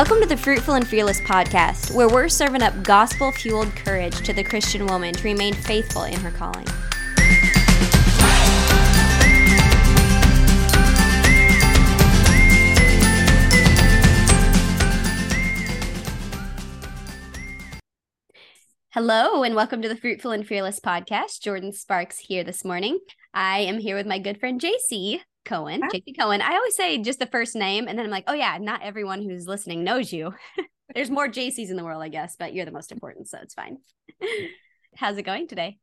Welcome to the Fruitful and Fearless podcast, where we're serving up gospel fueled courage to the Christian woman to remain faithful in her calling. Hello, and welcome to the Fruitful and Fearless podcast. Jordan Sparks here this morning. I am here with my good friend JC. Cohen, JC Cohen. I always say just the first name, and then I'm like, oh yeah, not everyone who's listening knows you. There's more JCs in the world, I guess, but you're the most important, so it's fine. How's it going today?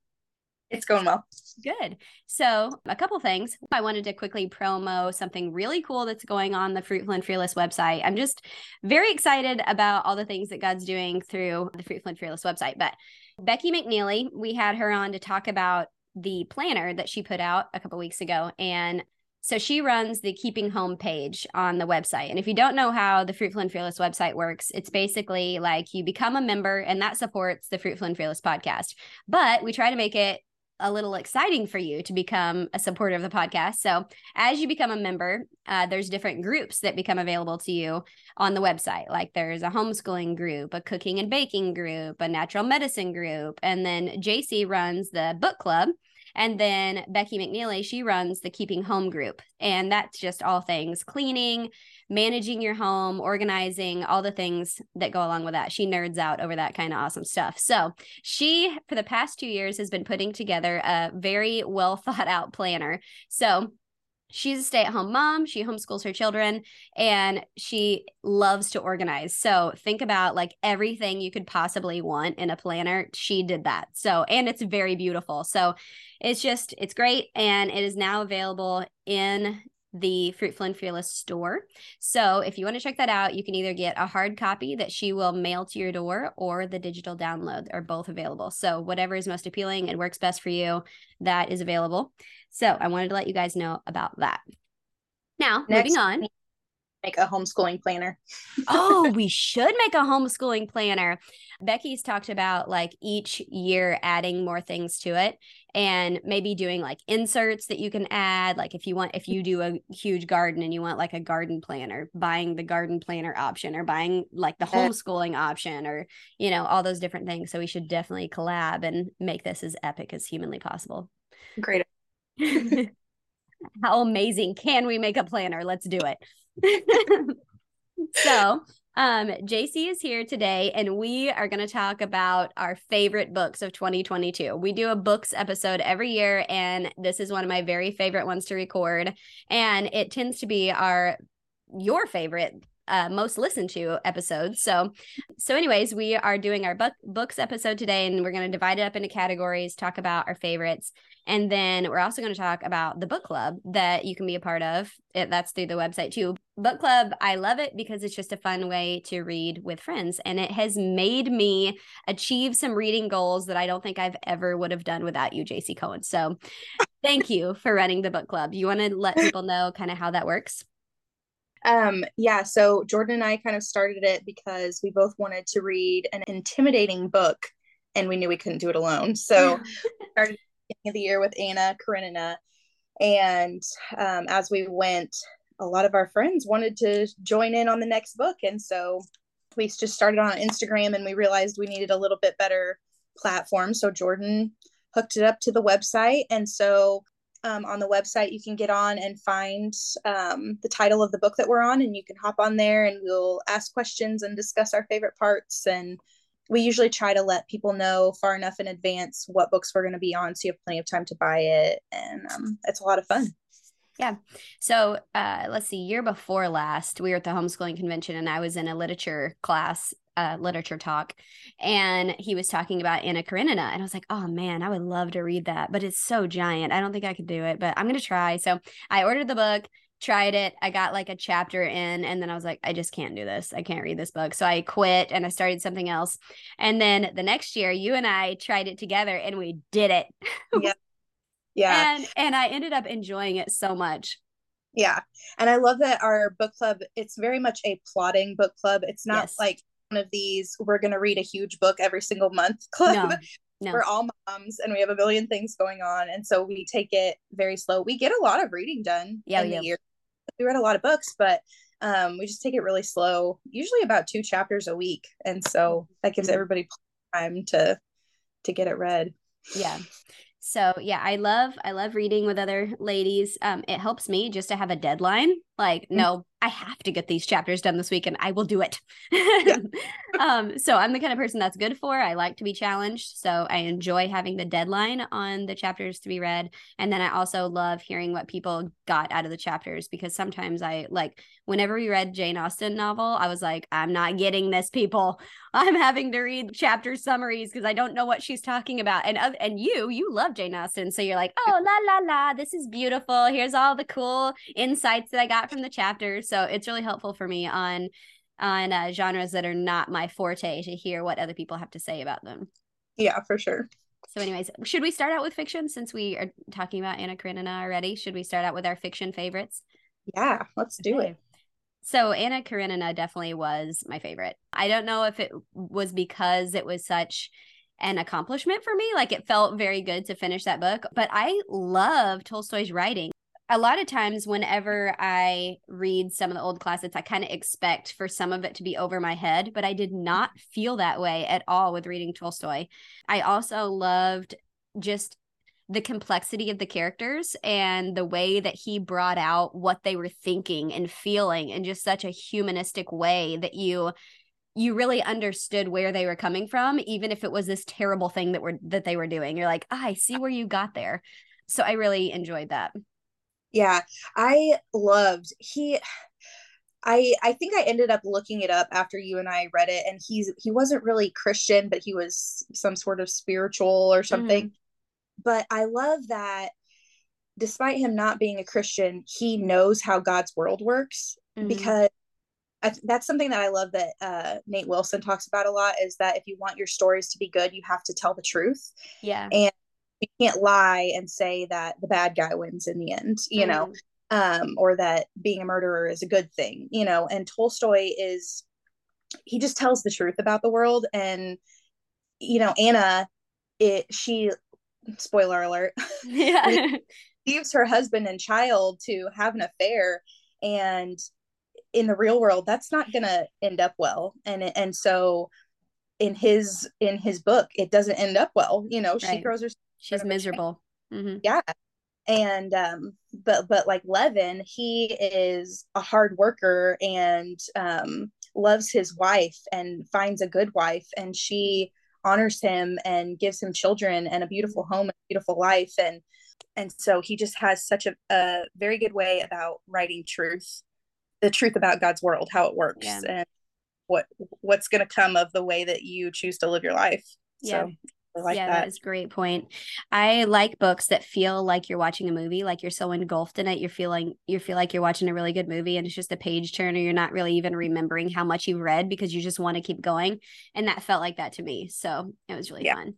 It's going well. Good. So, a couple things. I wanted to quickly promo something really cool that's going on the Fruitful and Fearless website. I'm just very excited about all the things that God's doing through the Fruitful and Fearless website. But Becky McNeely, we had her on to talk about the planner that she put out a couple weeks ago. And so she runs the Keeping Home page on the website. And if you don't know how the Fruitful and Fearless website works, it's basically like you become a member and that supports the Fruitful and Fearless podcast. But we try to make it a little exciting for you to become a supporter of the podcast. So, as you become a member, uh, there's different groups that become available to you on the website. Like there's a homeschooling group, a cooking and baking group, a natural medicine group, and then JC runs the book club and then Becky McNeely, she runs the Keeping Home group. And that's just all things cleaning, managing your home, organizing, all the things that go along with that. She nerds out over that kind of awesome stuff. So she, for the past two years, has been putting together a very well thought out planner. So she's a stay-at-home mom she homeschools her children and she loves to organize. So think about like everything you could possibly want in a planner she did that. So and it's very beautiful. So it's just it's great and it is now available in the Fruitful and Fearless store. So if you want to check that out, you can either get a hard copy that she will mail to your door or the digital download are both available. So whatever is most appealing and works best for you, that is available. So I wanted to let you guys know about that. Now, Next, moving on make a homeschooling planner. oh, we should make a homeschooling planner. Becky's talked about like each year adding more things to it and maybe doing like inserts that you can add. Like if you want, if you do a huge garden and you want like a garden planner, buying the garden planner option or buying like the homeschooling option or, you know, all those different things. So we should definitely collab and make this as epic as humanly possible. Great. How amazing can we make a planner? Let's do it. so, um, JC is here today, and we are going to talk about our favorite books of 2022. We do a books episode every year, and this is one of my very favorite ones to record. And it tends to be our your favorite uh, most listened to episodes. So, so anyways, we are doing our book books episode today, and we're going to divide it up into categories, talk about our favorites, and then we're also going to talk about the book club that you can be a part of. It, that's through the website too. Book club, I love it because it's just a fun way to read with friends, and it has made me achieve some reading goals that I don't think I've ever would have done without you, JC Cohen. So, thank you for running the book club. You want to let people know kind of how that works? Um, yeah, so Jordan and I kind of started it because we both wanted to read an intimidating book and we knew we couldn't do it alone. So started beginning of the year with Anna Karenina. And um, as we went, a lot of our friends wanted to join in on the next book. And so we just started on Instagram and we realized we needed a little bit better platform. So Jordan hooked it up to the website. And so um, on the website you can get on and find um, the title of the book that we're on and you can hop on there and we'll ask questions and discuss our favorite parts and we usually try to let people know far enough in advance what books we're going to be on so you have plenty of time to buy it and um, it's a lot of fun. Yeah. So uh, let's see year before last we were at the homeschooling convention and i was in a literature class uh, literature talk, and he was talking about Anna Karenina, and I was like, oh man, I would love to read that, but it's so giant. I don't think I could do it, but I'm gonna try. So I ordered the book tried it. I got like a chapter in, and then I was like, I just can't do this. I can't read this book. So I quit and I started something else. And then the next year, you and I tried it together and we did it. Yeah. Yeah. and and I ended up enjoying it so much. Yeah. And I love that our book club, it's very much a plotting book club. It's not yes. like of these we're going to read a huge book every single month club. No, no. We're all moms and we have a million things going on. And so we take it very slow. We get a lot of reading done yeah, in yeah. the year. We read a lot of books, but Um, we just take it really slow, usually about two chapters a week, and so that gives everybody time to to get it read. Yeah. So yeah, I love I love reading with other ladies. Um, it helps me just to have a deadline. Like, mm-hmm. no, I have to get these chapters done this week and I will do it. Yeah. um, so I'm the kind of person that's good for. I like to be challenged. So I enjoy having the deadline on the chapters to be read. And then I also love hearing what people got out of the chapters because sometimes I like whenever we read Jane Austen novel, I was like, I'm not getting this, people. I'm having to read chapter summaries because I don't know what she's talking about. And uh, and you, you love Jane Austen. So you're like, oh la la la, this is beautiful. Here's all the cool insights that I got from the chapters. So it's really helpful for me on on uh, genres that are not my forte to hear what other people have to say about them. Yeah, for sure. So, anyways, should we start out with fiction since we are talking about Anna Karenina already? Should we start out with our fiction favorites? Yeah, let's do okay. it. So Anna Karenina definitely was my favorite. I don't know if it was because it was such an accomplishment for me. Like it felt very good to finish that book, but I love Tolstoy's writing a lot of times whenever i read some of the old classics i kind of expect for some of it to be over my head but i did not feel that way at all with reading tolstoy. I also loved just the complexity of the characters and the way that he brought out what they were thinking and feeling in just such a humanistic way that you you really understood where they were coming from even if it was this terrible thing that were that they were doing. You're like oh, i see where you got there. So i really enjoyed that yeah, I loved he I I think I ended up looking it up after you and I read it and he's he wasn't really Christian but he was some sort of spiritual or something. Mm. But I love that despite him not being a Christian, he knows how God's world works mm. because I, that's something that I love that uh, Nate Wilson talks about a lot is that if you want your stories to be good, you have to tell the truth. Yeah. And you can't lie and say that the bad guy wins in the end you mm. know um or that being a murderer is a good thing you know and tolstoy is he just tells the truth about the world and you know anna it she spoiler alert yeah leaves her husband and child to have an affair and in the real world that's not gonna end up well and and so in his in his book it doesn't end up well you know right. she throws her she's miserable mm-hmm. yeah and um but but like levin he is a hard worker and um loves his wife and finds a good wife and she honors him and gives him children and a beautiful home and a beautiful life and and so he just has such a, a very good way about writing truth the truth about god's world how it works yeah. and what what's going to come of the way that you choose to live your life yeah. so like yeah, that. that is great point. I like books that feel like you're watching a movie, like you're so engulfed in it, you're feeling you feel like you're watching a really good movie, and it's just a page turner. You're not really even mm-hmm. remembering how much you've read because you just want to keep going, and that felt like that to me. So it was really yeah. fun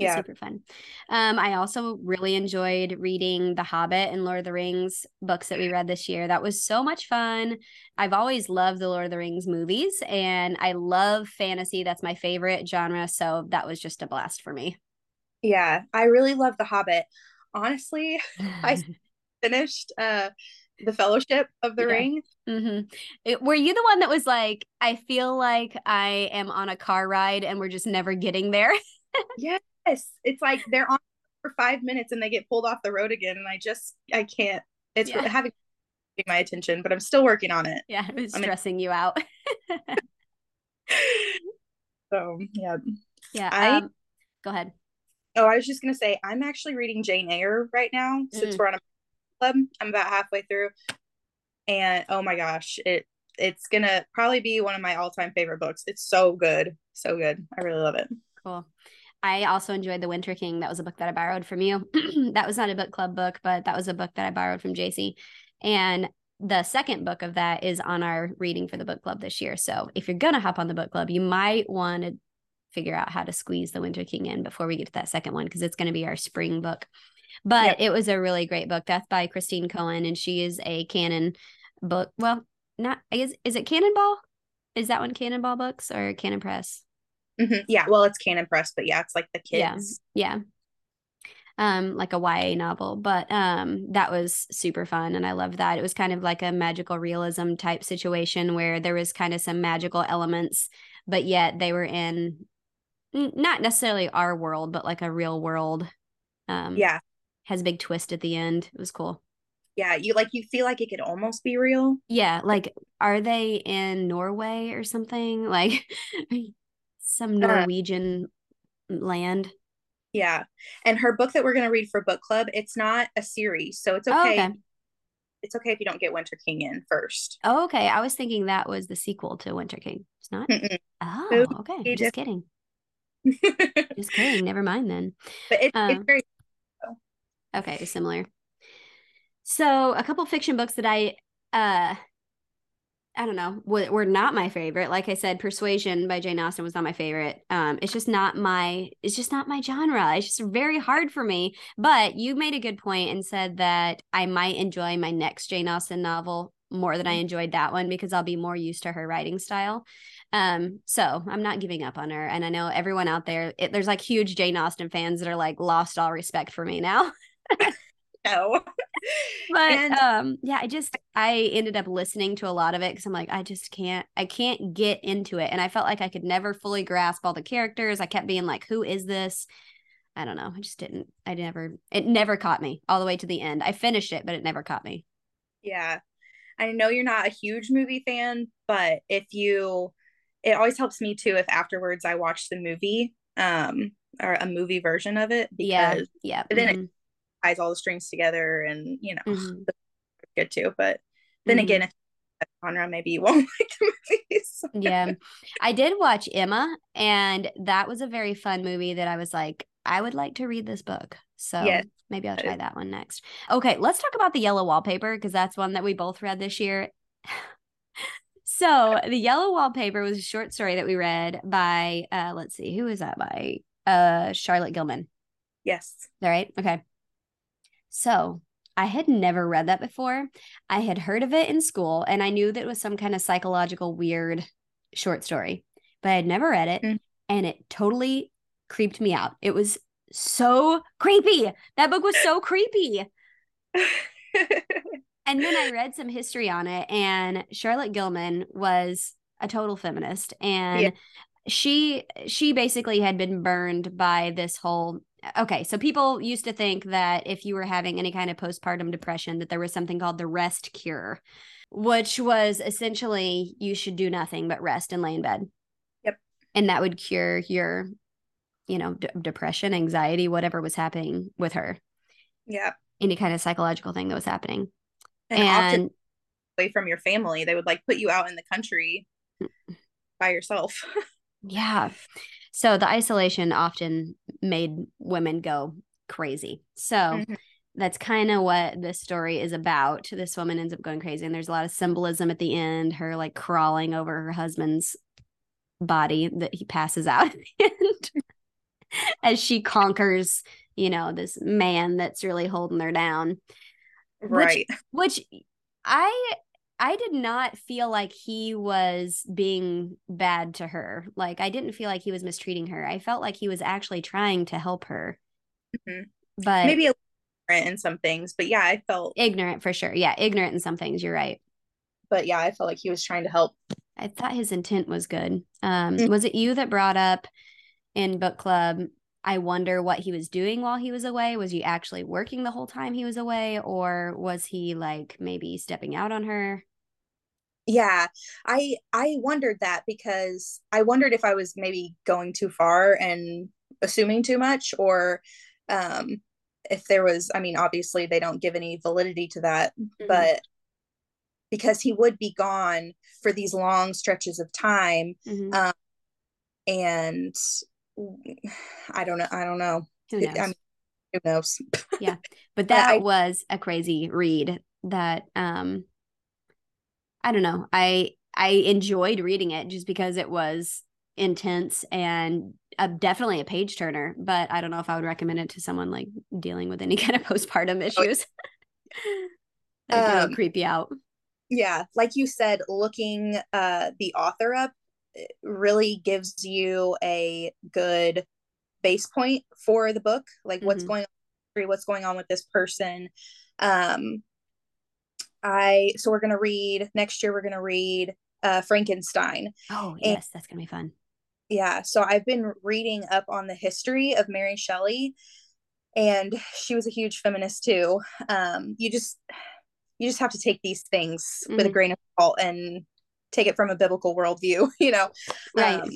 yeah. super fun. Um, I also really enjoyed reading The Hobbit and Lord of the Rings books that we read this year. That was so much fun. I've always loved the Lord of the Rings movies and I love fantasy. That's my favorite genre. So that was just a blast for me. Yeah, I really love The Hobbit. Honestly, I finished uh the Fellowship of the yeah. Ring. Mm-hmm. It, were you the one that was like, I feel like I am on a car ride and we're just never getting there? yeah, Yes, it's like they're on for five minutes and they get pulled off the road again, and I just I can't. It's yeah. having my attention, but I'm still working on it. Yeah, it's I'm stressing in- you out. so yeah, yeah. I um, go ahead. Oh, I was just gonna say I'm actually reading Jane Eyre right now since mm. we're on a club. I'm about halfway through, and oh my gosh, it it's gonna probably be one of my all time favorite books. It's so good, so good. I really love it. Cool. I also enjoyed The Winter King. That was a book that I borrowed from you. that was not a book club book, but that was a book that I borrowed from JC. And the second book of that is on our reading for the book club this year. So if you're going to hop on the book club, you might want to figure out how to squeeze The Winter King in before we get to that second one because it's going to be our spring book. But yep. it was a really great book. That's by Christine Cohen, and she is a canon book. Well, not is is it Cannonball? Is that one Cannonball Books or Cannon Press? Mm-hmm. Yeah, well, it's Canon Press, but yeah, it's like the kids. Yeah, yeah. um, like a YA novel, but um, that was super fun, and I loved that. It was kind of like a magical realism type situation where there was kind of some magical elements, but yet they were in not necessarily our world, but like a real world. Um, yeah, has a big twist at the end. It was cool. Yeah, you like you feel like it could almost be real. Yeah, like are they in Norway or something? Like some Norwegian uh, land. Yeah. And her book that we're going to read for book club, it's not a series. So it's okay. Oh, okay. It's okay if you don't get Winter King in first. Oh, okay. I was thinking that was the sequel to Winter King. It's not? Mm-mm. Oh, okay. Just kidding. Just kidding. Never mind then. But it's, um, it's very. Okay. Similar. So, a couple fiction books that I uh I don't know, were not my favorite. Like I said, Persuasion by Jane Austen was not my favorite. Um, it's just not my, it's just not my genre. It's just very hard for me. But you made a good point and said that I might enjoy my next Jane Austen novel more than I mm-hmm. enjoyed that one because I'll be more used to her writing style. Um, so I'm not giving up on her. And I know everyone out there, it, there's like huge Jane Austen fans that are like lost all respect for me now. no. but and- um yeah, I just I ended up listening to a lot of it because I'm like, I just can't I can't get into it. And I felt like I could never fully grasp all the characters. I kept being like, who is this? I don't know. I just didn't I never it never caught me all the way to the end. I finished it, but it never caught me. Yeah. I know you're not a huge movie fan, but if you it always helps me too if afterwards I watch the movie um or a movie version of it because yeah, yeah. then mm-hmm. it ties all the strings together and you know mm-hmm. good too but then mm-hmm. again if genre maybe you won't like the movies yeah. I did watch emma and that was a very fun movie that i was like i would like to read this book. So yes. maybe i'll try that one next. Okay let's talk about the yellow wallpaper because that's one that we both read this year. So the yellow wallpaper was a short story that we read by uh let's see who is that by? Uh charlotte gilman. Yes. All right? Okay so I had never read that before. I had heard of it in school and I knew that it was some kind of psychological weird short story, but I had never read it mm. and it totally creeped me out. It was so creepy. That book was so creepy. and then I read some history on it and Charlotte Gilman was a total feminist and yeah. She she basically had been burned by this whole okay, so people used to think that if you were having any kind of postpartum depression, that there was something called the rest cure, which was essentially you should do nothing but rest and lay in bed. Yep. And that would cure your, you know, d- depression, anxiety, whatever was happening with her. Yeah. Any kind of psychological thing that was happening. And, and away from your family, they would like put you out in the country mm. by yourself. yeah. So the isolation often made women go crazy. So mm-hmm. that's kind of what this story is about. This woman ends up going crazy, and there's a lot of symbolism at the end, her like crawling over her husband's body that he passes out as she conquers, you know, this man that's really holding her down. Right. Which, which I I did not feel like he was being bad to her. Like I didn't feel like he was mistreating her. I felt like he was actually trying to help her. Mm-hmm. But maybe a ignorant in some things, but yeah, I felt ignorant for sure. Yeah, ignorant in some things. You're right. But yeah, I felt like he was trying to help. I thought his intent was good. Um, mm-hmm. was it you that brought up in book club I wonder what he was doing while he was away. Was he actually working the whole time he was away, or was he like maybe stepping out on her? Yeah i i wondered that because i wondered if i was maybe going too far and assuming too much or um if there was i mean obviously they don't give any validity to that mm-hmm. but because he would be gone for these long stretches of time mm-hmm. um, and i don't know i don't know who knows, I mean, who knows? yeah but that I, was a crazy read that um I don't know. I I enjoyed reading it just because it was intense and definitely a page turner. But I don't know if I would recommend it to someone like dealing with any kind of postpartum oh, issues. that um, creep you out. Yeah, like you said, looking uh, the author up really gives you a good base point for the book, like mm-hmm. what's going on what's going on with this person. Um, I so we're gonna read next year. We're gonna read uh, Frankenstein. Oh yes, and, that's gonna be fun. Yeah, so I've been reading up on the history of Mary Shelley, and she was a huge feminist too. Um, you just you just have to take these things mm-hmm. with a mm-hmm. grain of salt and take it from a biblical worldview, you know. Right. Um,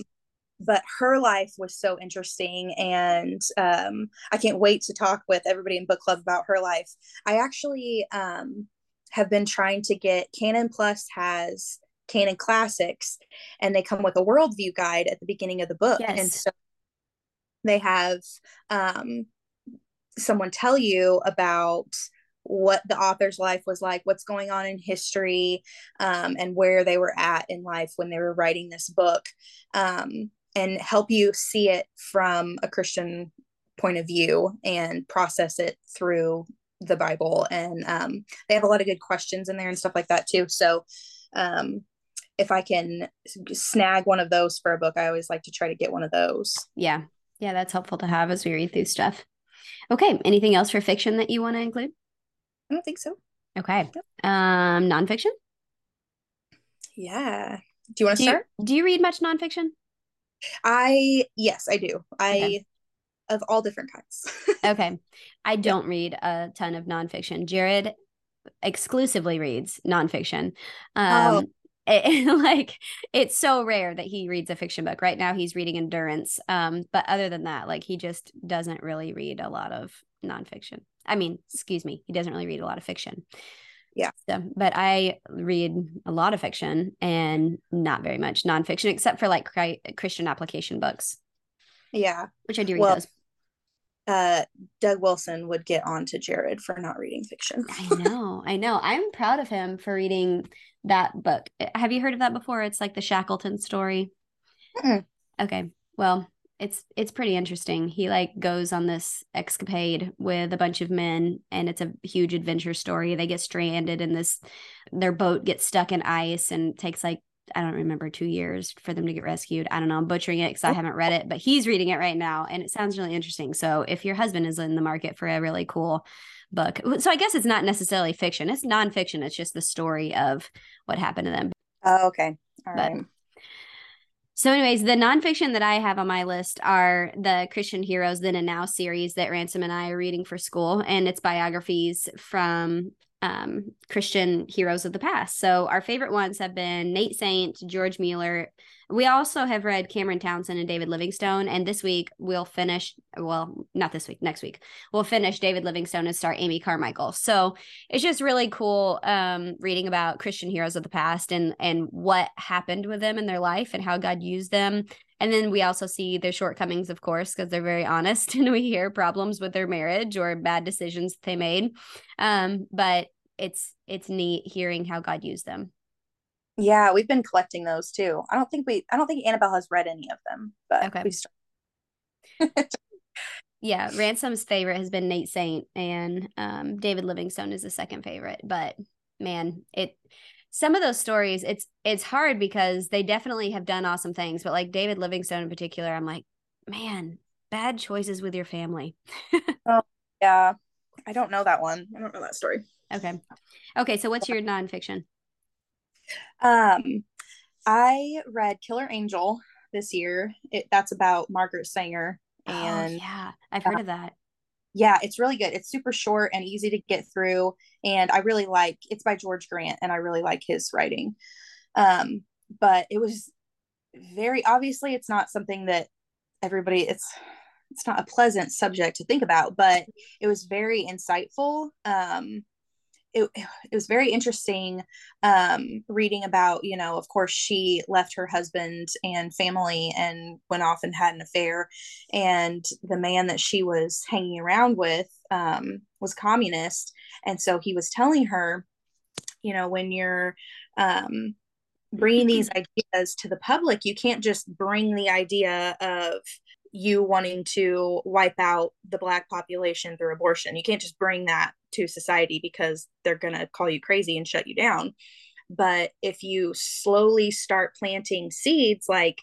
but her life was so interesting and um, i can't wait to talk with everybody in book club about her life i actually um, have been trying to get canon plus has canon classics and they come with a worldview guide at the beginning of the book yes. and so they have um, someone tell you about what the author's life was like, what's going on in history, um, and where they were at in life when they were writing this book. Um, and help you see it from a Christian point of view and process it through the Bible. And um, they have a lot of good questions in there and stuff like that too. So um, if I can snag one of those for a book, I always like to try to get one of those. Yeah. Yeah, that's helpful to have as we read through stuff. Okay. Anything else for fiction that you want to include? I don't think so. Okay. Yep. Um, nonfiction? Yeah. Do you want to start? You, do you read much nonfiction? I yes, I do. I okay. Of all different kinds. okay. I don't read a ton of nonfiction. Jared exclusively reads nonfiction. Um oh. It, like it's so rare that he reads a fiction book right now he's reading endurance um but other than that like he just doesn't really read a lot of nonfiction i mean excuse me he doesn't really read a lot of fiction yeah. So, but I read a lot of fiction and not very much nonfiction, except for like Christian application books. Yeah. Which I do read well, those. Uh, Doug Wilson would get on to Jared for not reading fiction. I know. I know. I'm proud of him for reading that book. Have you heard of that before? It's like the Shackleton story. Mm-mm. Okay. Well, it's it's pretty interesting. He like goes on this escapade with a bunch of men and it's a huge adventure story. They get stranded in this their boat gets stuck in ice and takes like I don't remember 2 years for them to get rescued. I don't know, I'm butchering it cuz I oh. haven't read it, but he's reading it right now and it sounds really interesting. So if your husband is in the market for a really cool book. So I guess it's not necessarily fiction. It's nonfiction. It's just the story of what happened to them. Oh, okay. All but, right. So, anyways, the nonfiction that I have on my list are the Christian Heroes Then and Now series that Ransom and I are reading for school, and it's biographies from um, Christian heroes of the past. So, our favorite ones have been Nate Saint, George Mueller, we also have read Cameron Townsend and David Livingstone, and this week we'll finish. Well, not this week, next week we'll finish David Livingstone and start Amy Carmichael. So it's just really cool um, reading about Christian heroes of the past and and what happened with them in their life and how God used them. And then we also see their shortcomings, of course, because they're very honest, and we hear problems with their marriage or bad decisions they made. Um, but it's it's neat hearing how God used them. Yeah, we've been collecting those too. I don't think we I don't think Annabelle has read any of them, but okay. we yeah, Ransom's favorite has been Nate Saint and um, David Livingstone is the second favorite. But man, it some of those stories, it's it's hard because they definitely have done awesome things. But like David Livingstone in particular, I'm like, man, bad choices with your family. oh yeah. I don't know that one. I don't know that story. Okay. Okay. So what's your nonfiction? Um, I read Killer Angel this year. It, that's about Margaret Sanger. Oh, and oh, yeah, I've heard uh, of that. Yeah, it's really good. It's super short and easy to get through. And I really like it's by George Grant, and I really like his writing. Um, but it was very obviously it's not something that everybody it's it's not a pleasant subject to think about, but it was very insightful. Um, it, it was very interesting um, reading about, you know, of course, she left her husband and family and went off and had an affair. And the man that she was hanging around with um, was communist. And so he was telling her, you know, when you're um, bringing these ideas to the public, you can't just bring the idea of, you wanting to wipe out the black population through abortion. You can't just bring that to society because they're going to call you crazy and shut you down. But if you slowly start planting seeds, like,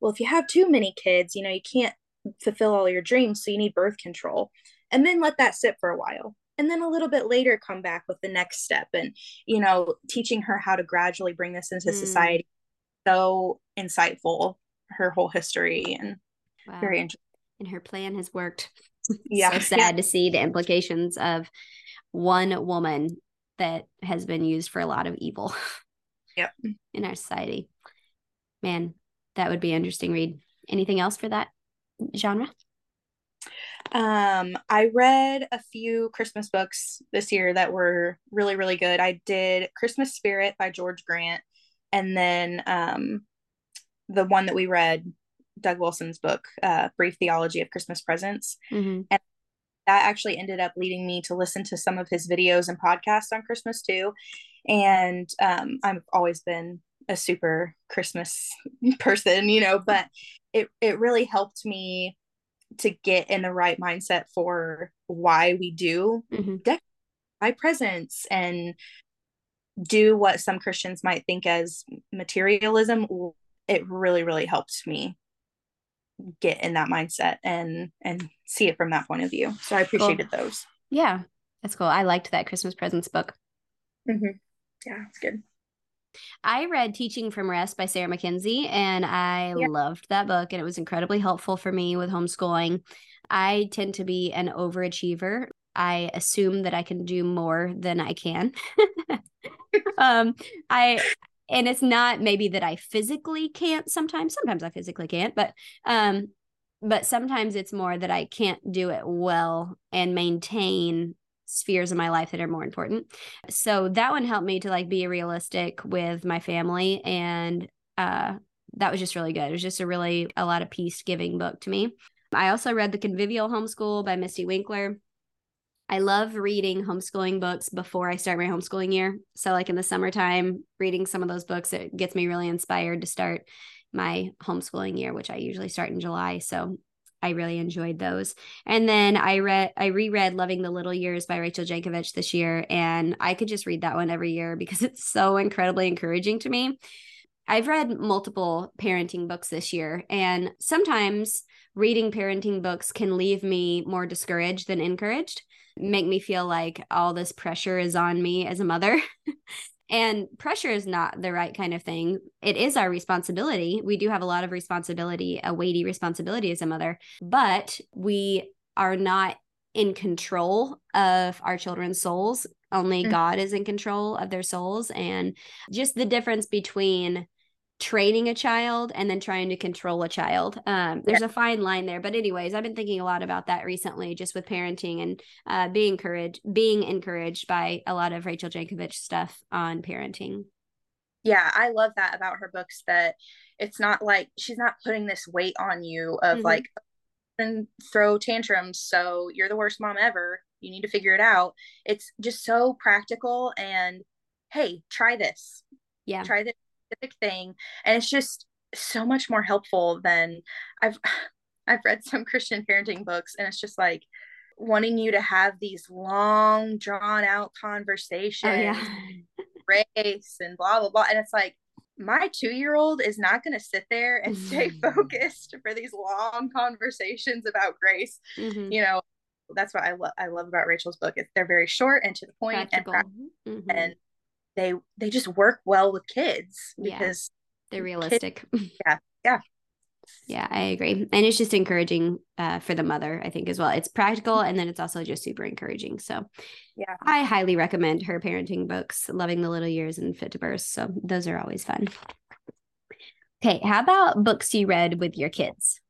well, if you have too many kids, you know, you can't fulfill all your dreams, so you need birth control. and then let that sit for a while and then a little bit later come back with the next step and you know teaching her how to gradually bring this into mm. society so insightful her whole history and wow. very interesting and her plan has worked yeah so sad yeah. to see the implications of one woman that has been used for a lot of evil yep in our society man that would be interesting read anything else for that genre um, I read a few Christmas books this year that were really, really good. I did Christmas Spirit by George Grant, and then um, the one that we read, Doug Wilson's book, uh, Brief Theology of Christmas Presents. Mm-hmm. And that actually ended up leading me to listen to some of his videos and podcasts on Christmas too. And um, I've always been a super Christmas person, you know, but it, it really helped me to get in the right mindset for why we do mm-hmm. buy presents and do what some Christians might think as materialism. It really, really helped me get in that mindset and and see it from that point of view. So I appreciated cool. those. Yeah, that's cool. I liked that Christmas presents book. Mm-hmm. Yeah, it's good. I read Teaching from Rest by Sarah Mackenzie, and I yeah. loved that book, and it was incredibly helpful for me with homeschooling. I tend to be an overachiever. I assume that I can do more than I can. um, I and it's not maybe that I physically can't sometimes. Sometimes I physically can't, but um, but sometimes it's more that I can't do it well and maintain spheres of my life that are more important. So that one helped me to like be realistic with my family and uh that was just really good. It was just a really a lot of peace giving book to me. I also read The Convivial Homeschool by Misty Winkler. I love reading homeschooling books before I start my homeschooling year. So like in the summertime, reading some of those books it gets me really inspired to start my homeschooling year, which I usually start in July. So I really enjoyed those. And then I read I reread Loving the Little Years by Rachel Jankovic this year and I could just read that one every year because it's so incredibly encouraging to me. I've read multiple parenting books this year and sometimes reading parenting books can leave me more discouraged than encouraged, make me feel like all this pressure is on me as a mother. And pressure is not the right kind of thing. It is our responsibility. We do have a lot of responsibility, a weighty responsibility as a mother, but we are not in control of our children's souls. Only mm-hmm. God is in control of their souls. And just the difference between training a child and then trying to control a child. Um, there's yeah. a fine line there. But anyways, I've been thinking a lot about that recently, just with parenting and uh, being encouraged, being encouraged by a lot of Rachel Jankovic stuff on parenting. Yeah, I love that about her books that it's not like she's not putting this weight on you of mm-hmm. like and throw tantrums so you're the worst mom ever you need to figure it out it's just so practical and hey try this yeah try this specific thing and it's just so much more helpful than i've i've read some christian parenting books and it's just like wanting you to have these long drawn out conversations oh, yeah. race and blah blah blah and it's like my two-year-old is not going to sit there and stay focused for these long conversations about grace mm-hmm. you know that's what I, love. I love about Rachel's book. It's, they're very short and to the point Practical. and mm-hmm. and they they just work well with kids because yeah, they're realistic. Kids, yeah, yeah. Yeah, I agree. And it's just encouraging uh, for the mother, I think, as well. It's practical and then it's also just super encouraging. So, yeah, I highly recommend her parenting books, Loving the Little Years and Fit to Burst. So, those are always fun. Okay, how about books you read with your kids?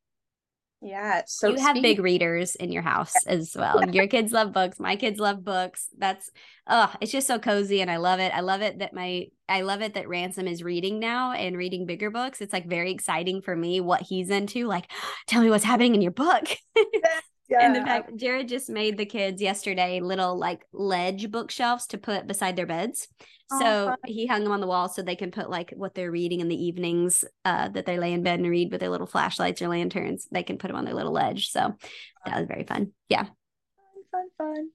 Yeah. So you have big readers in your house as well. Your kids love books. My kids love books. That's oh, it's just so cozy and I love it. I love it that my I love it that Ransom is reading now and reading bigger books. It's like very exciting for me what he's into. Like, tell me what's happening in your book. Yeah. and the fact Jared just made the kids yesterday little like ledge bookshelves to put beside their beds. So he hung them on the wall so they can put like what they're reading in the evenings uh, that they lay in bed and read with their little flashlights or lanterns. They can put them on their little ledge. So that was very fun. Yeah. Fun, fun.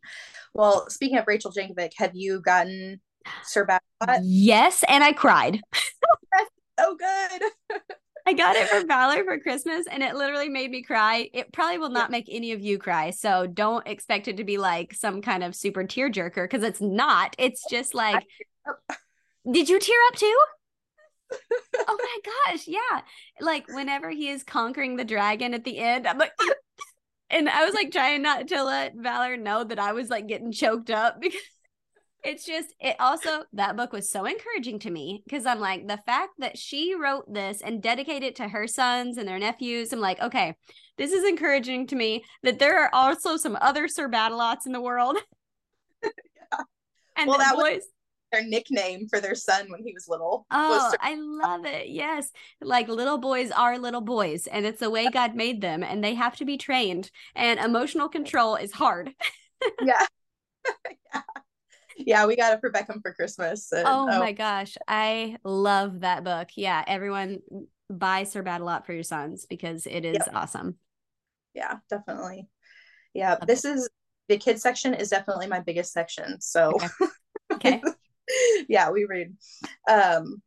Well, speaking of Rachel Jankovic, have you gotten Sir Babylon? Yes, and I cried. so good. I got it for Valor for Christmas and it literally made me cry. It probably will not make any of you cry. So don't expect it to be like some kind of super tear jerker because it's not. It's just like, did you tear up too? oh my gosh. Yeah. Like whenever he is conquering the dragon at the end, I'm like, and I was like trying not to let Valor know that I was like getting choked up because it's just it also that book was so encouraging to me because i'm like the fact that she wrote this and dedicated it to her sons and their nephews i'm like okay this is encouraging to me that there are also some other sir battle in the world. Yeah. and well, that boys was their nickname for their son when he was little oh was i love it yes. Like little boys are little boys and it's the way god made them and they have to be trained and emotional control is hard. Yeah. Yeah yeah, we got it for Beckham for Christmas. And, oh, oh, my gosh. I love that book. Yeah, everyone buy Sir Battle lot for your sons because it is yep. awesome. Yeah, definitely. Yeah, love this it. is the kids section is definitely my biggest section. So okay. okay. yeah, we read. Um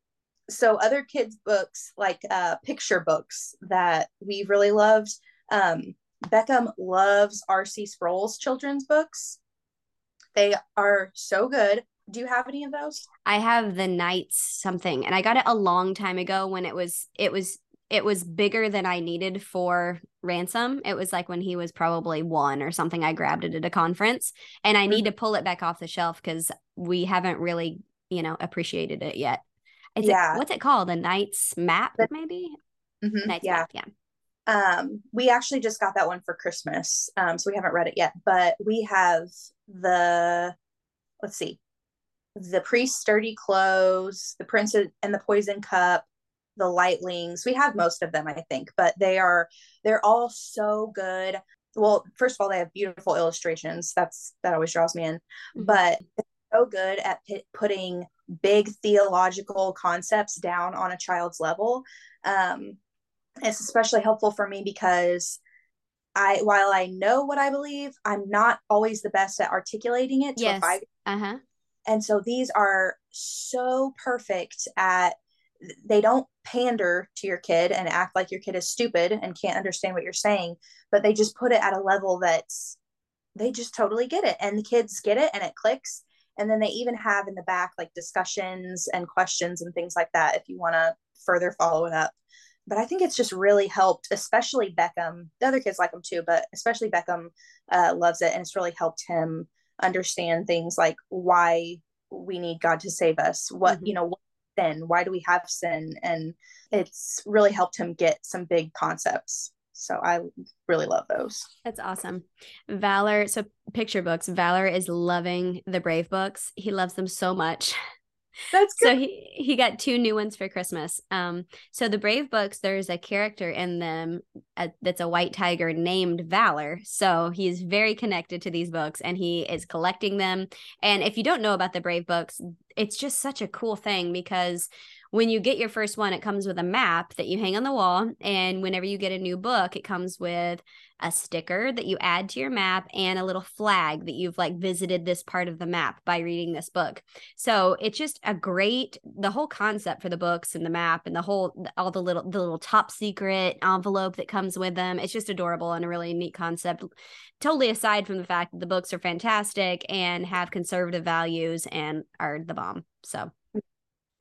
so other kids books like uh picture books that we really loved. Um Beckham loves R.C. Sproul's children's books. They are so good. Do you have any of those? I have the Knights something, and I got it a long time ago when it was it was it was bigger than I needed for ransom. It was like when he was probably one or something. I grabbed it at a conference, and I mm-hmm. need to pull it back off the shelf because we haven't really, you know, appreciated it yet. It's yeah. A, what's it called? A Knight's Map, maybe. Mm-hmm. Knight's yeah. Map, yeah. Um, we actually just got that one for Christmas, um, so we haven't read it yet. But we have the let's see the priest with dirty clothes the prince and the poison cup the lightlings. We have most of them i think but they are they're all so good. Well first of all they have beautiful illustrations. That's that always draws me in. Mm-hmm. but so good at p- putting big theological concepts down on a child's level. Um, it's especially helpful for me because I while I know what I believe, I'm not always the best at articulating it to yes. Uh-huh. And so these are so perfect at they don't pander to your kid and act like your kid is stupid and can't understand what you're saying, but they just put it at a level that's they just totally get it and the kids get it and it clicks. And then they even have in the back like discussions and questions and things like that if you want to further follow it up but I think it's just really helped, especially Beckham. The other kids like him too, but especially Beckham uh, loves it, and it's really helped him understand things like why we need God to save us. What mm-hmm. you know, what sin? Why do we have sin? And it's really helped him get some big concepts. So I really love those. That's awesome. Valor, so picture books. Valor is loving the Brave books. He loves them so much. That's good. So he he got two new ones for Christmas. Um, so the Brave books, there's a character in them uh, that's a white tiger named Valor. So he's very connected to these books, and he is collecting them. And if you don't know about the Brave books, it's just such a cool thing because when you get your first one, it comes with a map that you hang on the wall. And whenever you get a new book, it comes with a sticker that you add to your map and a little flag that you've like visited this part of the map by reading this book. So it's just a great the whole concept for the books and the map and the whole all the little the little top secret envelope that comes with them. It's just adorable and a really neat concept. Totally aside from the fact that the books are fantastic and have conservative values and are the bomb. So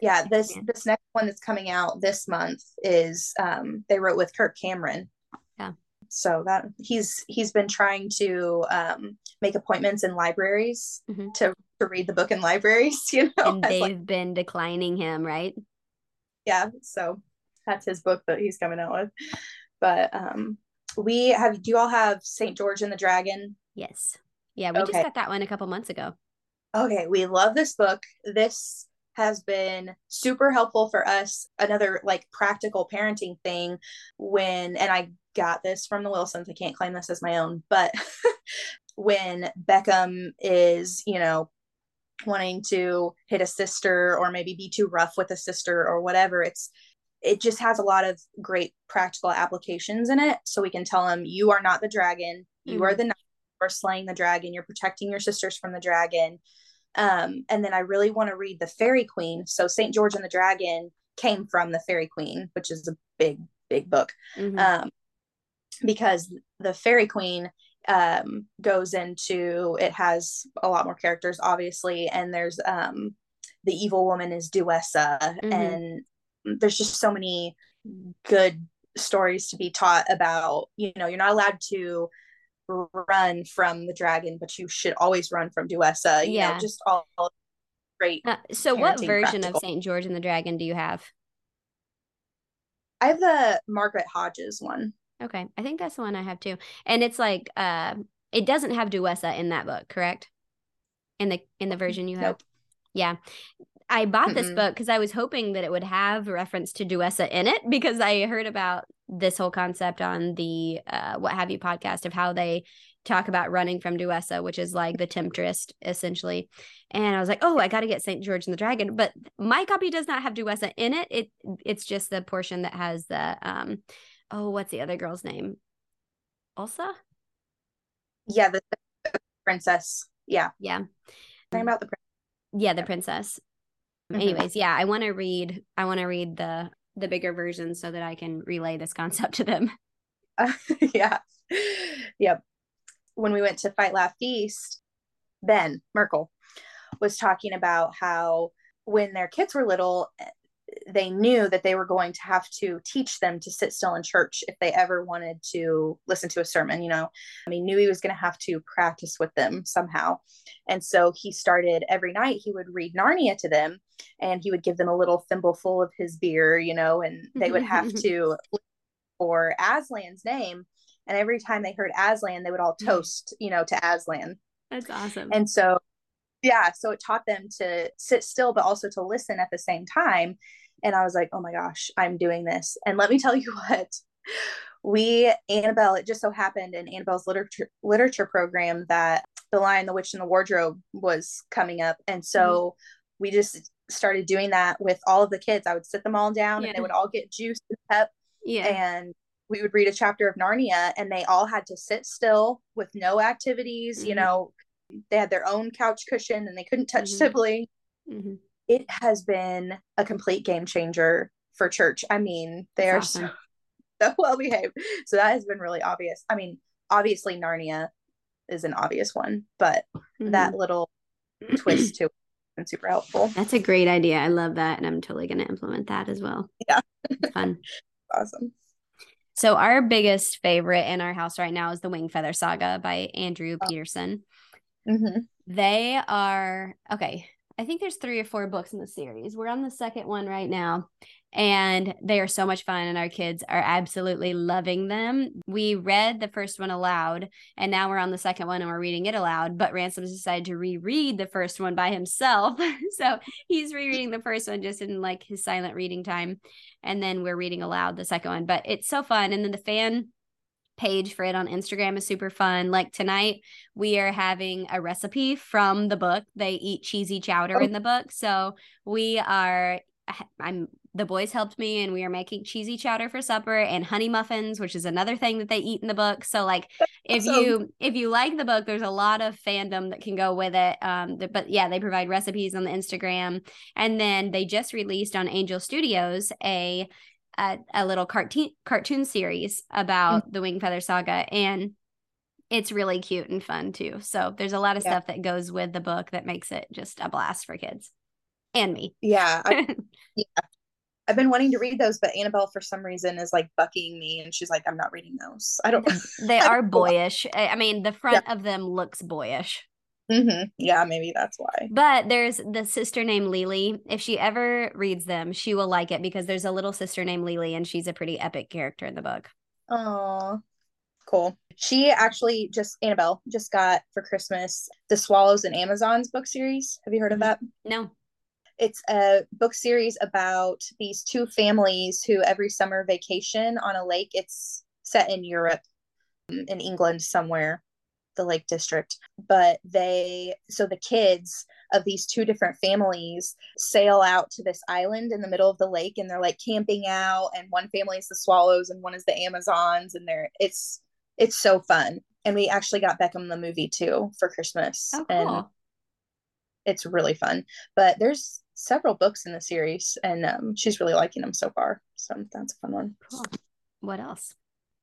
yeah, this this next one that's coming out this month is um they wrote with Kirk Cameron so that he's he's been trying to um, make appointments in libraries mm-hmm. to to read the book in libraries you know and they've like, been declining him right? Yeah so that's his book that he's coming out with. But um we have do you all have saint george and the dragon? Yes. Yeah we okay. just got that one a couple months ago. Okay we love this book. This has been super helpful for us. Another like practical parenting thing when and i got this from the Wilsons. I can't claim this as my own, but when Beckham is, you know, wanting to hit a sister or maybe be too rough with a sister or whatever, it's it just has a lot of great practical applications in it. So we can tell him, you are not the dragon, you mm-hmm. are the knight, you are slaying the dragon, you're protecting your sisters from the dragon. Um, and then I really want to read the Faerie Queene. So Saint George and the Dragon came from the Faerie Queene, which is a big, big book. Mm-hmm. Um, because the Faerie Queene um, goes into it has a lot more characters, obviously, and there's um, the evil woman is Duessa, mm-hmm. and there's just so many good stories to be taught about. You know, you're not allowed to run from the dragon, but you should always run from Duessa. You yeah, know, just all, all great. Uh, so, what version practical. of Saint George and the Dragon do you have? I have the Margaret Hodges one. Okay. I think that's the one I have too. And it's like uh it doesn't have Duessa in that book, correct? In the in the version you have. Nope. Yeah. I bought this mm book because I was hoping that it would have reference to Duessa in it because I heard about this whole concept on the uh, What Have You podcast of how they talk about running from Duessa, which is like the temptress essentially. And I was like, oh, I got to get Saint George and the Dragon, but my copy does not have Duessa in it. It it's just the portion that has the um oh, what's the other girl's name? Elsa? Yeah, the, the princess. Yeah. Yeah. Talking about the princess. Yeah, the princess. Mm-hmm. Anyways, yeah, I want to read I want to read the the bigger version so that I can relay this concept to them. Uh, yeah. Yep. When we went to Fight Laugh Feast, Ben Merkle was talking about how when their kids were little they knew that they were going to have to teach them to sit still in church if they ever wanted to listen to a sermon you know? I mean, knew he was going to have to practice with them somehow. And so he started every night he would read narnia to them and he would give them a little thimble full of his beer you know and they would have to for aslan's name. And every time they heard aslan they would all mm. toast you know to aslan. That's awesome. And so yeah so it taught them to sit still but also to listen at the same time and i was like oh my gosh i'm doing this and let me tell you what we annabelle it just so happened in annabelle's literature literature program that the lion the witch and the wardrobe was coming up and so mm-hmm. we just started doing that with all of the kids i would sit them all down yeah. and they would all get juice and pep yeah and we would read a chapter of narnia and they all had to sit still with no activities mm-hmm. you know they had their own couch cushion and they couldn't touch mm-hmm. sibling. Mm-hmm. It has been a complete game changer for church. I mean, they are awesome. so, so well behaved. So that has been really obvious. I mean, obviously Narnia is an obvious one, but mm-hmm. that little twist to it been super helpful. That's a great idea. I love that. And I'm totally going to implement that as well. Yeah. fun. awesome. So our biggest favorite in our house right now is the Wing Feather Saga by Andrew oh. Peterson. Mm-hmm. They are okay. I think there's three or four books in the series. We're on the second one right now, and they are so much fun, and our kids are absolutely loving them. We read the first one aloud, and now we're on the second one and we're reading it aloud. But Ransom's decided to reread the first one by himself. so he's rereading the first one just in like his silent reading time. And then we're reading aloud the second one. But it's so fun. And then the fan page for it on Instagram is super fun. Like tonight, we are having a recipe from the book. They eat cheesy chowder in the book. So we are, I'm, the boys helped me and we are making cheesy chowder for supper and honey muffins, which is another thing that they eat in the book. So like if awesome. you if you like the book, there's a lot of fandom that can go with it. Um, but yeah, they provide recipes on the Instagram, and then they just released on Angel Studios a a, a little cartoon cartoon series about mm-hmm. the Wing Feather Saga, and it's really cute and fun too. So there's a lot of yeah. stuff that goes with the book that makes it just a blast for kids and me. Yeah, I, yeah. I've been wanting to read those, but Annabelle for some reason is like bucking me, and she's like, "I'm not reading those." I don't. they are boyish. I mean, the front yeah. of them looks boyish. Mm-hmm. Yeah, maybe that's why. But there's the sister named Lily. If she ever reads them, she will like it because there's a little sister named Lily, and she's a pretty epic character in the book. Oh, cool. She actually just Annabelle just got for Christmas the Swallows and Amazons book series. Have you heard of mm-hmm. that? No. It's a book series about these two families who every summer vacation on a lake. It's set in Europe, in England somewhere the Lake District. But they, so the kids of these two different families sail out to this island in the middle of the lake and they're like camping out. And one family is the Swallows and one is the Amazons. And they're, it's, it's so fun. And we actually got Beckham the movie too for Christmas. Oh, cool. And it's really fun. But there's several books in the series, and um, she's really liking them so far. So that's a fun one. Cool. What else?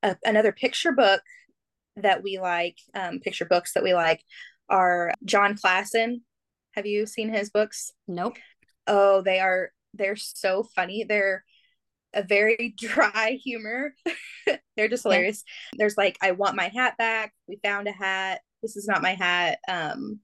Uh, another picture book that we like, um, picture books that we like, are Jon Klassen. Have you seen his books? Nope. Oh, they are. They're so funny. They're a very dry humor. They're just hilarious. Yeah. There's like, I want my hat back. We found a hat. This is not my hat. Um,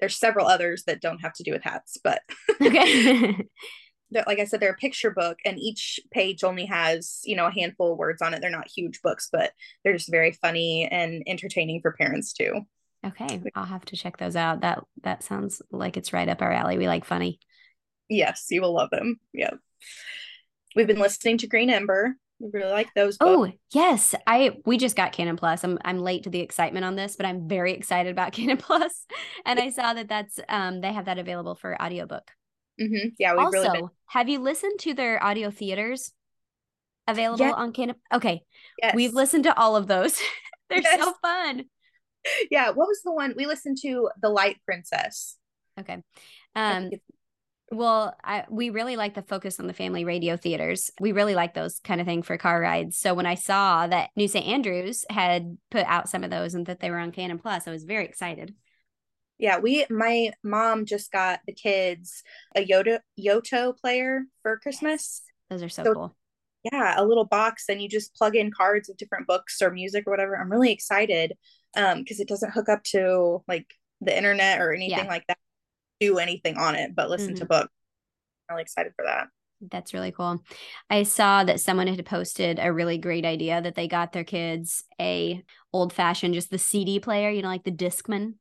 there's several others that don't have to do with hats, but okay. like I said, they're a picture book, and each page only has you know a handful of words on it. They're not huge books, but they're just very funny and entertaining for parents too. Okay, I'll have to check those out. That that sounds like it's right up our alley. We like funny. Yes, you will love them. Yeah. We've been listening to Green Ember. We really like those. Books. Oh yes, I we just got Canon Plus. I'm I'm late to the excitement on this, but I'm very excited about Canon Plus. Plus, and I saw that that's um they have that available for audiobook. Mm-hmm. Yeah. We also, really been- have you listened to their audio theaters available on Canon? Okay. Yes. We've listened to all of those. They're yes. so fun. Yeah. What was the one we listened to? The Light Princess. Okay. Um, well, I, we really like the focus on the family radio theaters. We really like those kind of thing for car rides. So when I saw that New St. Andrews had put out some of those and that they were on Canon Plus, I was very excited. Yeah, we my mom just got the kids a Yoda Yoto player for Christmas. Those are so, so cool. Yeah, a little box and you just plug in cards of different books or music or whatever. I'm really excited um because it doesn't hook up to like the internet or anything yeah. like that do anything on it but listen mm-hmm. to books. I'm really excited for that. That's really cool. I saw that someone had posted a really great idea that they got their kids a old fashioned just the CD player, you know, like the Discman,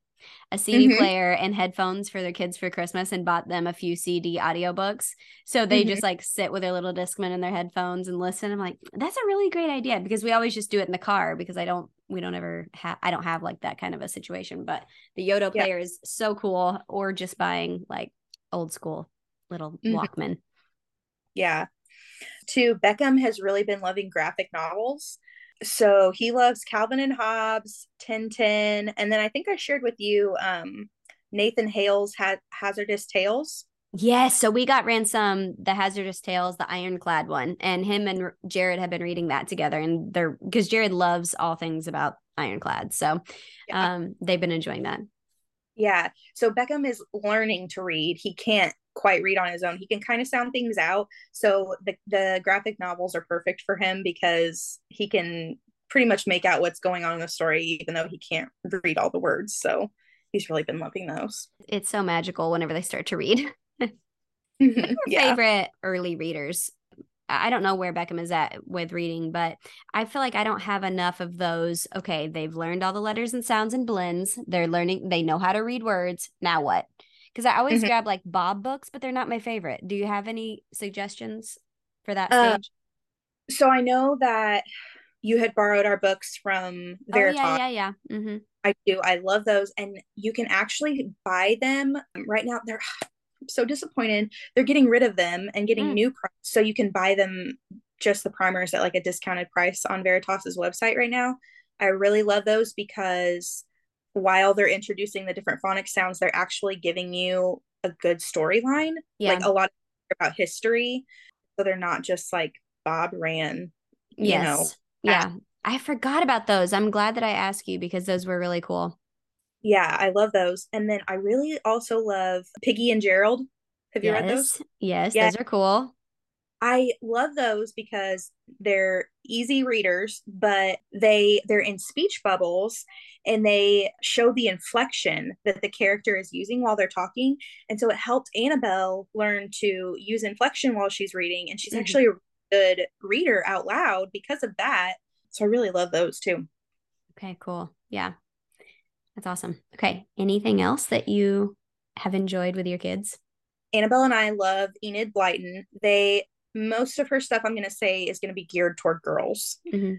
a CD mm-hmm. player and headphones for their kids for Christmas and bought them a few CD audiobooks. So they mm-hmm. just like sit with their little Discman and their headphones and listen. I'm like, that's a really great idea because we always just do it in the car because I don't we don't ever have I don't have like that kind of a situation. But the Yoto yeah. player is so cool, or just buying like old school little mm-hmm. Walkman. Yeah. Too, Beckham has really been loving graphic novels. So he loves Calvin and Hobbes, Tintin, and then I think I shared with you um, Nathan Hale's ha- Hazardous Tales. Yes, so we got Ransom the Hazardous Tales, the Ironclad one, and him and Jared have been reading that together, and they're because Jared loves all things about Ironclad, so yeah. um, they've been enjoying that. Yeah, so Beckham is learning to read. He can't quite read on his own. He can kind of sound things out. So the the graphic novels are perfect for him because he can pretty much make out what's going on in the story, even though he can't read all the words. So he's really been loving those. It's so magical whenever they start to read. Yeah. favorite early readers? I don't know where Beckham is at with reading, but I feel like I don't have enough of those. Okay, they've learned all the letters and sounds and blends. They're learning, they know how to read words. Now what? Because I always mm-hmm. grab like Bob books, but they're not my favorite. Do you have any suggestions for that uh, stage? So I know that you had borrowed our books from Veritas. Oh, yeah, yeah, yeah. Mm-hmm. I do. I love those. And you can actually buy them right now. They're so disappointed. They're getting rid of them and getting mm. new so you can buy them just the primers at like a discounted price on Veritas's website right now. I really love those because while they're introducing the different phonics sounds, they're actually giving you a good storyline. Yeah. Like a lot about history. So they're not just like Bob ran, you yes. know. Yeah. I forgot about those. I'm glad that I asked you because those were really cool. Yeah, I love those. And then I really also love Piggie and Gerald. Have you yes. read those? Yes, yeah. those are cool. I love those because they're easy readers, but they they're in speech bubbles and they show the inflection that the character is using while they're talking. And so it helped Annabelle learn to use inflection while she's reading. And she's mm-hmm. actually a good reader out loud because of that. So I really love those too. Okay, cool. Yeah. That's awesome. Okay. Anything else that you have enjoyed with your kids? Annabelle and I love Enid Blyton. They most of her stuff I'm going to say is going to be geared toward girls. Mm-hmm.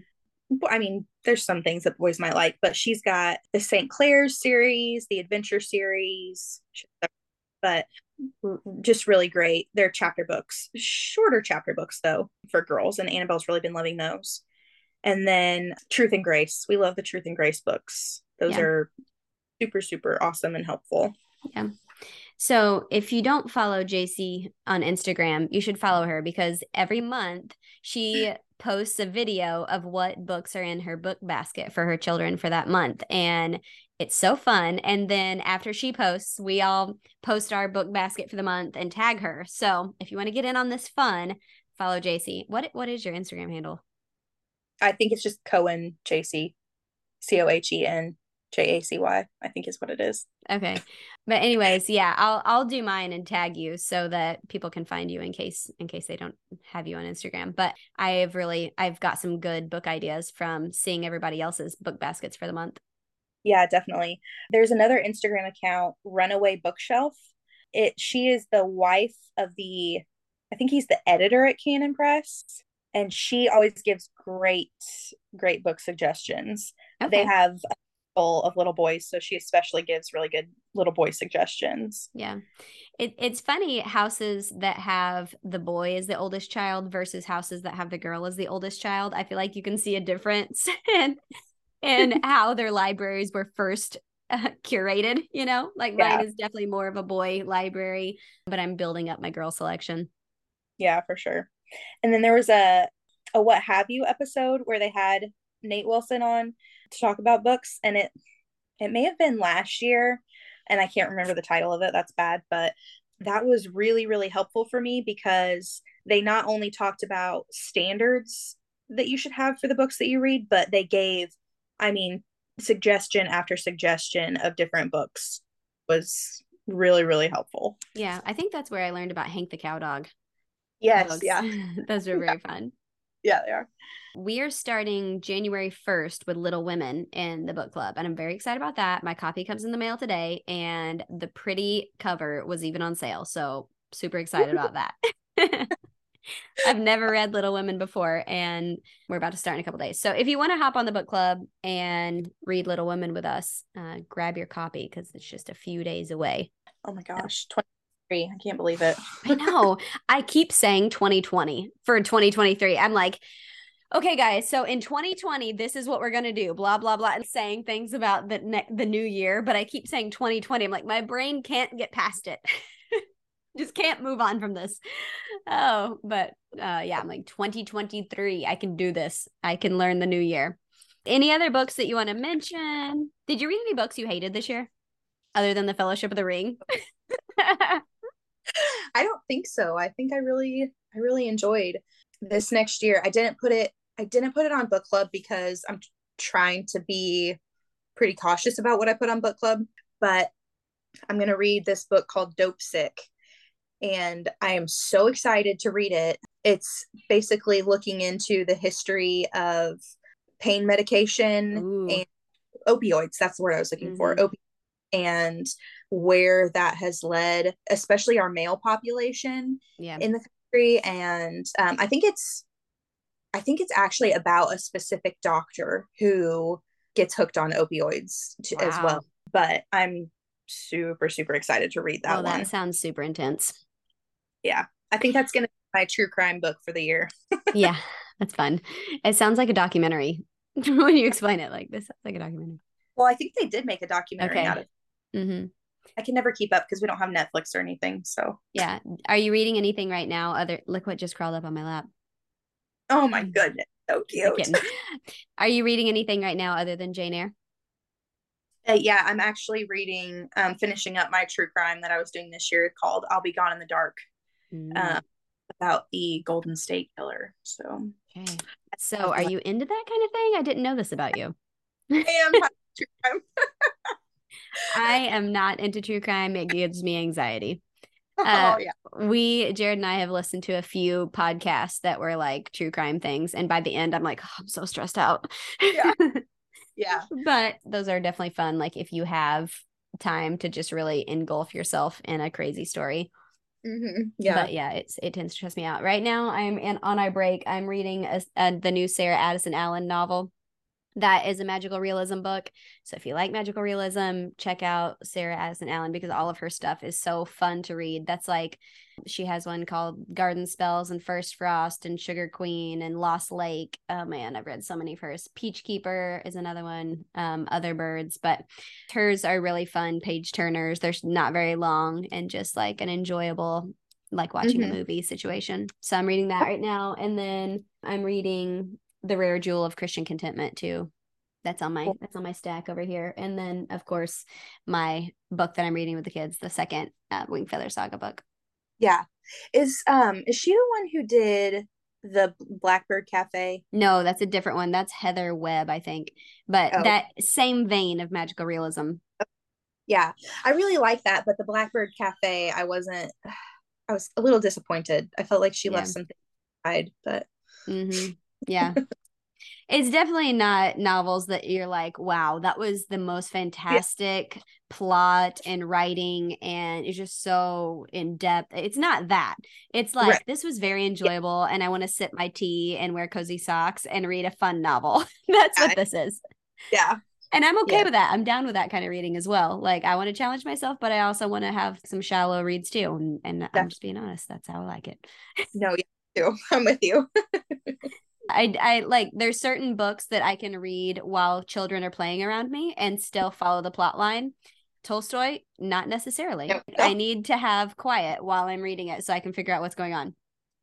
I mean, there's some things that boys might like, but she's got the St. Clare's series, the Adventure series, but just really great. They're chapter books, shorter chapter books though for girls, and Annabelle's really been loving those. And then Truth and Grace. We love the Truth and Grace books. Those yeah. are super, super awesome and helpful. Yeah. So if you don't follow Jacy on Instagram, you should follow her because every month she posts a video of what books are in her book basket for her children for that month. And it's so fun. And then after she posts, we all post our book basket for the month and tag her. So if you want to get in on this fun, follow Jacy. What what is your Instagram handle? I think it's just Cohen Jacy, C O H E N J A C Y. I think is what it is. Okay. But anyways, yeah, I'll I'll do mine and tag you so that people can find you in case in case they don't have you on Instagram. But I've really I've got some good book ideas from seeing everybody else's book baskets for the month. Yeah, definitely. There's another Instagram account, Runaway Bookshelf. It she is the wife of the I think he's the editor at Canon Press and she always gives great great book suggestions. Okay. They have full of little boys, so she especially gives really good little boy suggestions. Yeah. It, it's funny houses that have the boy as the oldest child versus houses that have the girl as the oldest child. I feel like you can see a difference in in how their libraries were first uh, curated, you know? Like yeah. mine is definitely more of a boy library, but I'm building up my girl selection. Yeah, for sure. And then there was a a what have you episode where they had Nate Wilson on to talk about books and it it may have been last year and I can't remember the title of it. That's bad, but that was really really helpful for me because they not only talked about standards that you should have for the books that you read, but they gave I mean suggestion after suggestion of different books was really really helpful. Yeah, I think that's where I learned about Hank the Cowdog. Yes, books. yeah. Those are very fun. Yeah, they are. We are starting January 1st with Little Women in the book club, and I'm very excited about that. My copy comes in the mail today, and the pretty cover was even on sale. So, super excited about that. I've never read Little Women before, and we're about to start in a couple days. So, if you want to hop on the book club and read Little Women with us, uh, grab your copy because it's just a few days away. Oh my gosh, 23. I can't believe it. I know. I keep saying 2020 for 2023. I'm like, okay guys so in 2020 this is what we're going to do blah blah blah and saying things about the ne- the new year but i keep saying 2020 i'm like my brain can't get past it. Just can't move on from this. Oh but uh yeah i'm like 2023 i can do this. I can learn the new year. Any other books that you want to mention? Did you read any books you hated this year other than the fellowship of the ring? I don't think so. I think i really i really enjoyed this next year. I didn't put it I didn't put it on book club because I'm trying to be pretty cautious about what I put on book club, but I'm going to read this book called Dopesick and I am so excited to read it. It's basically looking into the history of pain medication Ooh. and opioids. That's the word I was looking mm-hmm. for. Opi- and where that has led, especially our male population yeah. in the country. And um, I think it's I think it's actually about a specific doctor who gets hooked on opioids to, wow. as well. But I'm super, super excited to read that oh, one. That sounds super intense. Yeah. I think that's going to be my true crime book for the year. yeah. That's fun. It sounds like a documentary when you explain it like this. Sounds like a documentary. Well, I think they did make a documentary okay. out of it. Mm-hmm. I can never keep up because we don't have Netflix or anything. So yeah. Are you reading anything right now? Other look what just crawled up on my lap. Oh my goodness. So cute. Are you reading anything right now other than Jane Eyre? Uh, yeah, I'm actually reading, um, finishing up my true crime that I was doing this year called I'll Be Gone in the Dark mm. um, about the Golden State Killer. So, okay. So, are you into that kind of thing? I didn't know this about you. I am true crime. I am not into true crime. It gives me anxiety. Uh, oh, yeah. We, Jared and I have listened to a few podcasts that were like true crime things. And by the end, I'm like, oh, I'm so stressed out. Yeah. yeah. but those are definitely fun. Like if you have time to just really engulf yourself in a crazy story. Mm-hmm. Yeah. But yeah, it's it tends to stress me out. Right now, I'm in on our break. I'm reading a, a, the new Sarah Addison Allen novel. That is a magical realism book. So if you like magical realism, check out Sarah Addison Allen because all of her stuff is so fun to read. That's like she has one called Garden Spells and First Frost and Sugar Queen and Lost Lake. Oh man, I've read so many of hers. Peach Keeper is another one. Um, Other Birds, but hers are really fun page turners. They're not very long and just like an enjoyable like watching mm-hmm. a movie situation. So I'm reading that right now. And then I'm reading the rare jewel of Christian contentment too. That's on my that's on my stack over here. And then of course my book that I'm reading with the kids, the second uh, Wing Feather Saga book. Yeah. Is um is she the one who did the Blackbird Cafe? No, that's a different one. That's Heather Webb, I think. But oh. that same vein of magical realism. Yeah. I really like that, but the Blackbird Cafe, I wasn't I was a little disappointed. I felt like she yeah. left something aside, but mm-hmm. Yeah. it's definitely not novels that you're like, wow, that was the most fantastic yeah. plot and writing, and it's just so in depth. It's not that. It's like right. this was very enjoyable, yeah. and I want to sip my tea and wear cozy socks and read a fun novel. That's what this is. Yeah. And I'm okay with that. I'm down with that kind of reading as well. Like I want to challenge myself, but I also want to have some shallow reads too. And, and I'm just being honest. That's how I like it. no, too. I'm with you. I, I like there's certain books that I can read while children are playing around me and still follow the plot line. Tolstoy, not necessarily. Yep. I need to have quiet while I'm reading it so I can figure out what's going on.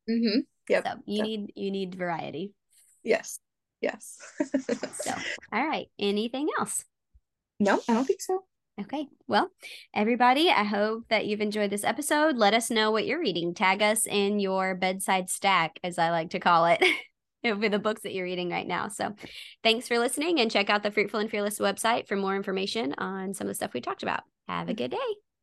Mm-hmm. Yep. So you yep. need you need variety. Yes. Yes. so all right. Anything else? No, I don't think so. Okay. Well, everybody, I hope that you've enjoyed this episode. Let us know what you're reading. Tag us in your bedside stack, as I like to call it. with the books that you're reading right now. So thanks for listening and check out the Fruitful and Fearless website for more information on some of the stuff we talked about. Have a mm-hmm. good day.